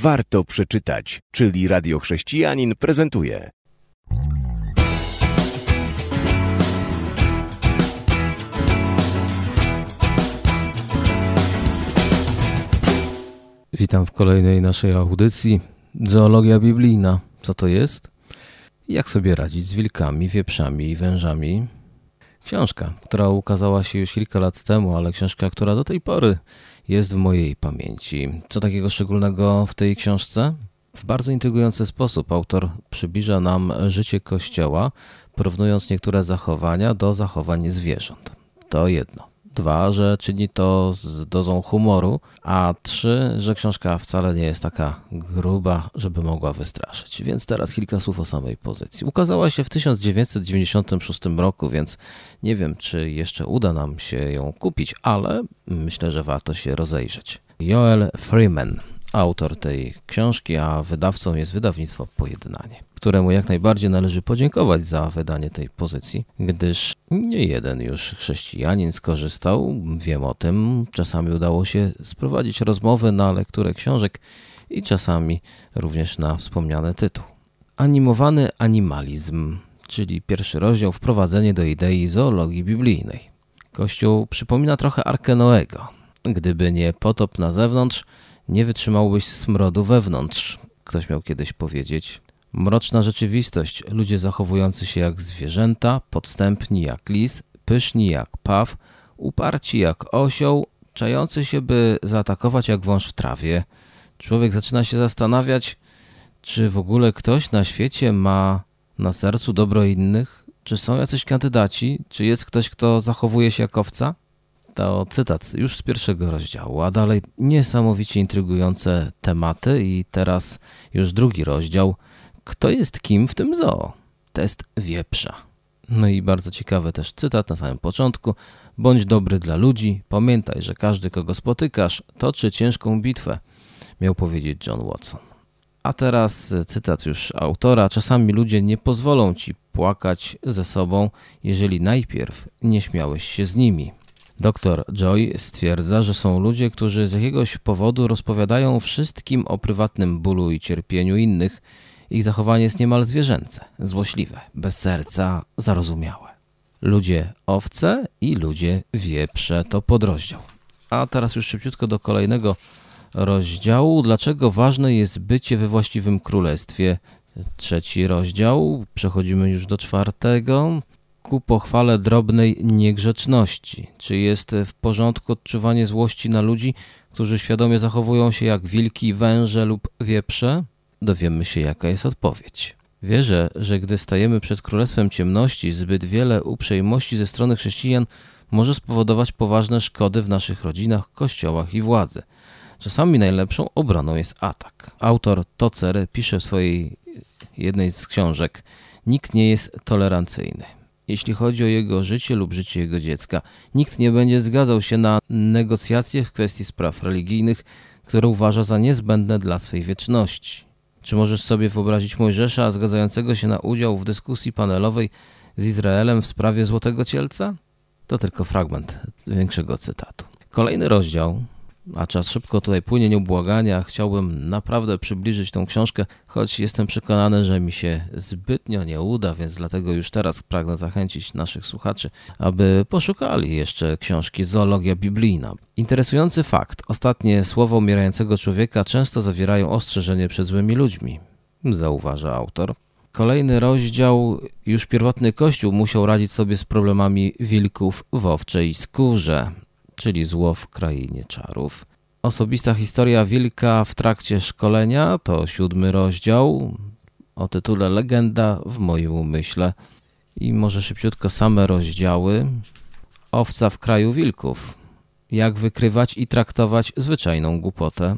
warto przeczytać, czyli Radio Chrześcijanin prezentuje. Witam w kolejnej naszej audycji. Zoologia biblijna. Co to jest? Jak sobie radzić z wilkami, wieprzami i wężami? Książka, która ukazała się już kilka lat temu, ale książka, która do tej pory jest w mojej pamięci. Co takiego szczególnego w tej książce? W bardzo intrygujący sposób autor przybliża nam życie Kościoła, porównując niektóre zachowania do zachowań zwierząt. To jedno. Dwa, że czyni to z dozą humoru, a trzy, że książka wcale nie jest taka gruba, żeby mogła wystraszyć. Więc teraz kilka słów o samej pozycji. Ukazała się w 1996 roku, więc nie wiem, czy jeszcze uda nam się ją kupić, ale myślę, że warto się rozejrzeć. Joel Freeman, autor tej książki, a wydawcą jest wydawnictwo Pojednanie któremu jak najbardziej należy podziękować za wydanie tej pozycji, gdyż nie jeden już chrześcijanin skorzystał, wiem o tym. Czasami udało się sprowadzić rozmowy na lekturę książek i czasami również na wspomniany tytuł. Animowany animalizm, czyli pierwszy rozdział wprowadzenie do idei zoologii biblijnej. Kościół przypomina trochę Arkę Noego. Gdyby nie potop na zewnątrz, nie wytrzymałbyś smrodu wewnątrz. Ktoś miał kiedyś powiedzieć. Mroczna rzeczywistość, ludzie zachowujący się jak zwierzęta, podstępni jak lis, pyszni jak paw, uparci jak osioł, czający się, by zaatakować jak wąż w trawie. Człowiek zaczyna się zastanawiać, czy w ogóle ktoś na świecie ma na sercu dobro innych? Czy są jacyś kandydaci? Czy jest ktoś, kto zachowuje się jak owca? To cytat już z pierwszego rozdziału, a dalej niesamowicie intrygujące tematy i teraz już drugi rozdział – kto jest kim w tym zoo? Test wieprza. No i bardzo ciekawy też cytat na samym początku. Bądź dobry dla ludzi, pamiętaj, że każdy, kogo spotykasz, toczy ciężką bitwę, miał powiedzieć John Watson. A teraz cytat już autora. Czasami ludzie nie pozwolą ci płakać ze sobą, jeżeli najpierw nie śmiałeś się z nimi. Doktor Joy stwierdza, że są ludzie, którzy z jakiegoś powodu rozpowiadają wszystkim o prywatnym bólu i cierpieniu innych, ich zachowanie jest niemal zwierzęce, złośliwe, bez serca, zarozumiałe. Ludzie owce i ludzie wieprze to podrozdział. A teraz już szybciutko do kolejnego rozdziału. Dlaczego ważne jest bycie we właściwym królestwie? Trzeci rozdział. Przechodzimy już do czwartego. Ku pochwale drobnej niegrzeczności. Czy jest w porządku odczuwanie złości na ludzi, którzy świadomie zachowują się jak wilki, węże lub wieprze? dowiemy się, jaka jest odpowiedź. Wierzę, że gdy stajemy przed królestwem ciemności, zbyt wiele uprzejmości ze strony chrześcijan może spowodować poważne szkody w naszych rodzinach, kościołach i władzy. Czasami najlepszą obroną jest atak. Autor Tocer pisze w swojej jednej z książek: Nikt nie jest tolerancyjny. Jeśli chodzi o jego życie lub życie jego dziecka, nikt nie będzie zgadzał się na negocjacje w kwestii spraw religijnych, które uważa za niezbędne dla swej wieczności. Czy możesz sobie wyobrazić Mojżesza zgadzającego się na udział w dyskusji panelowej z Izraelem w sprawie Złotego Cielca? To tylko fragment większego cytatu. Kolejny rozdział a czas szybko tutaj płynie nieubłagania. Chciałbym naprawdę przybliżyć tą książkę, choć jestem przekonany, że mi się zbytnio nie uda, więc dlatego już teraz pragnę zachęcić naszych słuchaczy, aby poszukali jeszcze książki Zoologia Biblijna. Interesujący fakt. Ostatnie słowa umierającego człowieka często zawierają ostrzeżenie przed złymi ludźmi, zauważa autor. Kolejny rozdział, już pierwotny Kościół musiał radzić sobie z problemami wilków w owczej skórze czyli Zło w Krainie Czarów. Osobista historia wilka w trakcie szkolenia to siódmy rozdział o tytule Legenda w moim umyśle. I może szybciutko same rozdziały. Owca w kraju wilków. Jak wykrywać i traktować zwyczajną głupotę.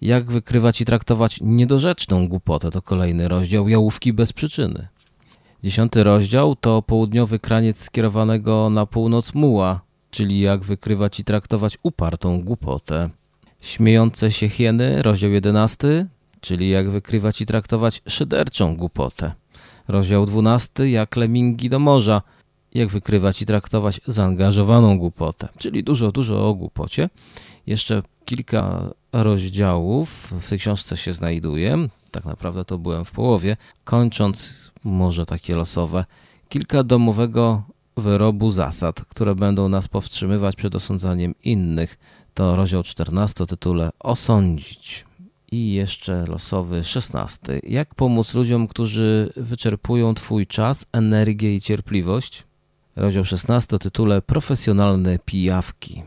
Jak wykrywać i traktować niedorzeczną głupotę to kolejny rozdział Jałówki bez przyczyny. Dziesiąty rozdział to południowy kraniec skierowanego na północ muła czyli jak wykrywać i traktować upartą głupotę. Śmiejące się hieny, rozdział 11, czyli jak wykrywać i traktować szyderczą głupotę. Rozdział 12, jak lemingi do morza, jak wykrywać i traktować zaangażowaną głupotę, czyli dużo, dużo o głupocie. Jeszcze kilka rozdziałów w tej książce się znajduje. Tak naprawdę to byłem w połowie. Kończąc, może takie losowe, kilka domowego wyrobu zasad, które będą nas powstrzymywać przed osądzaniem innych. To rozdział 14 o tytule Osądzić. I jeszcze losowy 16. Jak pomóc ludziom, którzy wyczerpują Twój czas, energię i cierpliwość? Rozdział 16 o tytule Profesjonalne pijawki.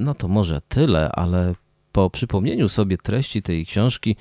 No to może tyle, ale po przypomnieniu sobie treści tej książki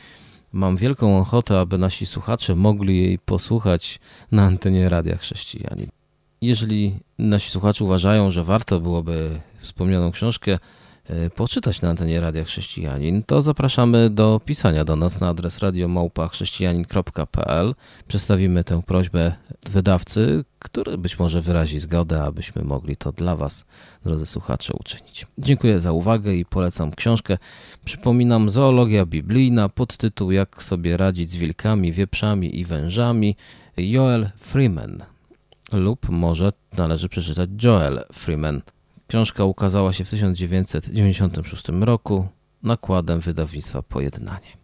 mam wielką ochotę, aby nasi słuchacze mogli jej posłuchać na antenie Radia Chrześcijanin. Jeżeli nasi słuchacze uważają, że warto byłoby wspomnianą książkę e, poczytać na antenie Radia Chrześcijanin, to zapraszamy do pisania do nas na adres radiomałpa.chrześcijanin.pl. Przedstawimy tę prośbę wydawcy, który być może wyrazi zgodę, abyśmy mogli to dla Was, drodzy słuchacze, uczynić. Dziękuję za uwagę i polecam książkę. Przypominam, Zoologia Biblijna, podtytuł Jak sobie radzić z wilkami, wieprzami i wężami, Joel Freeman lub może należy przeczytać Joel Freeman. Książka ukazała się w 1996 roku nakładem wydawnictwa Pojednanie.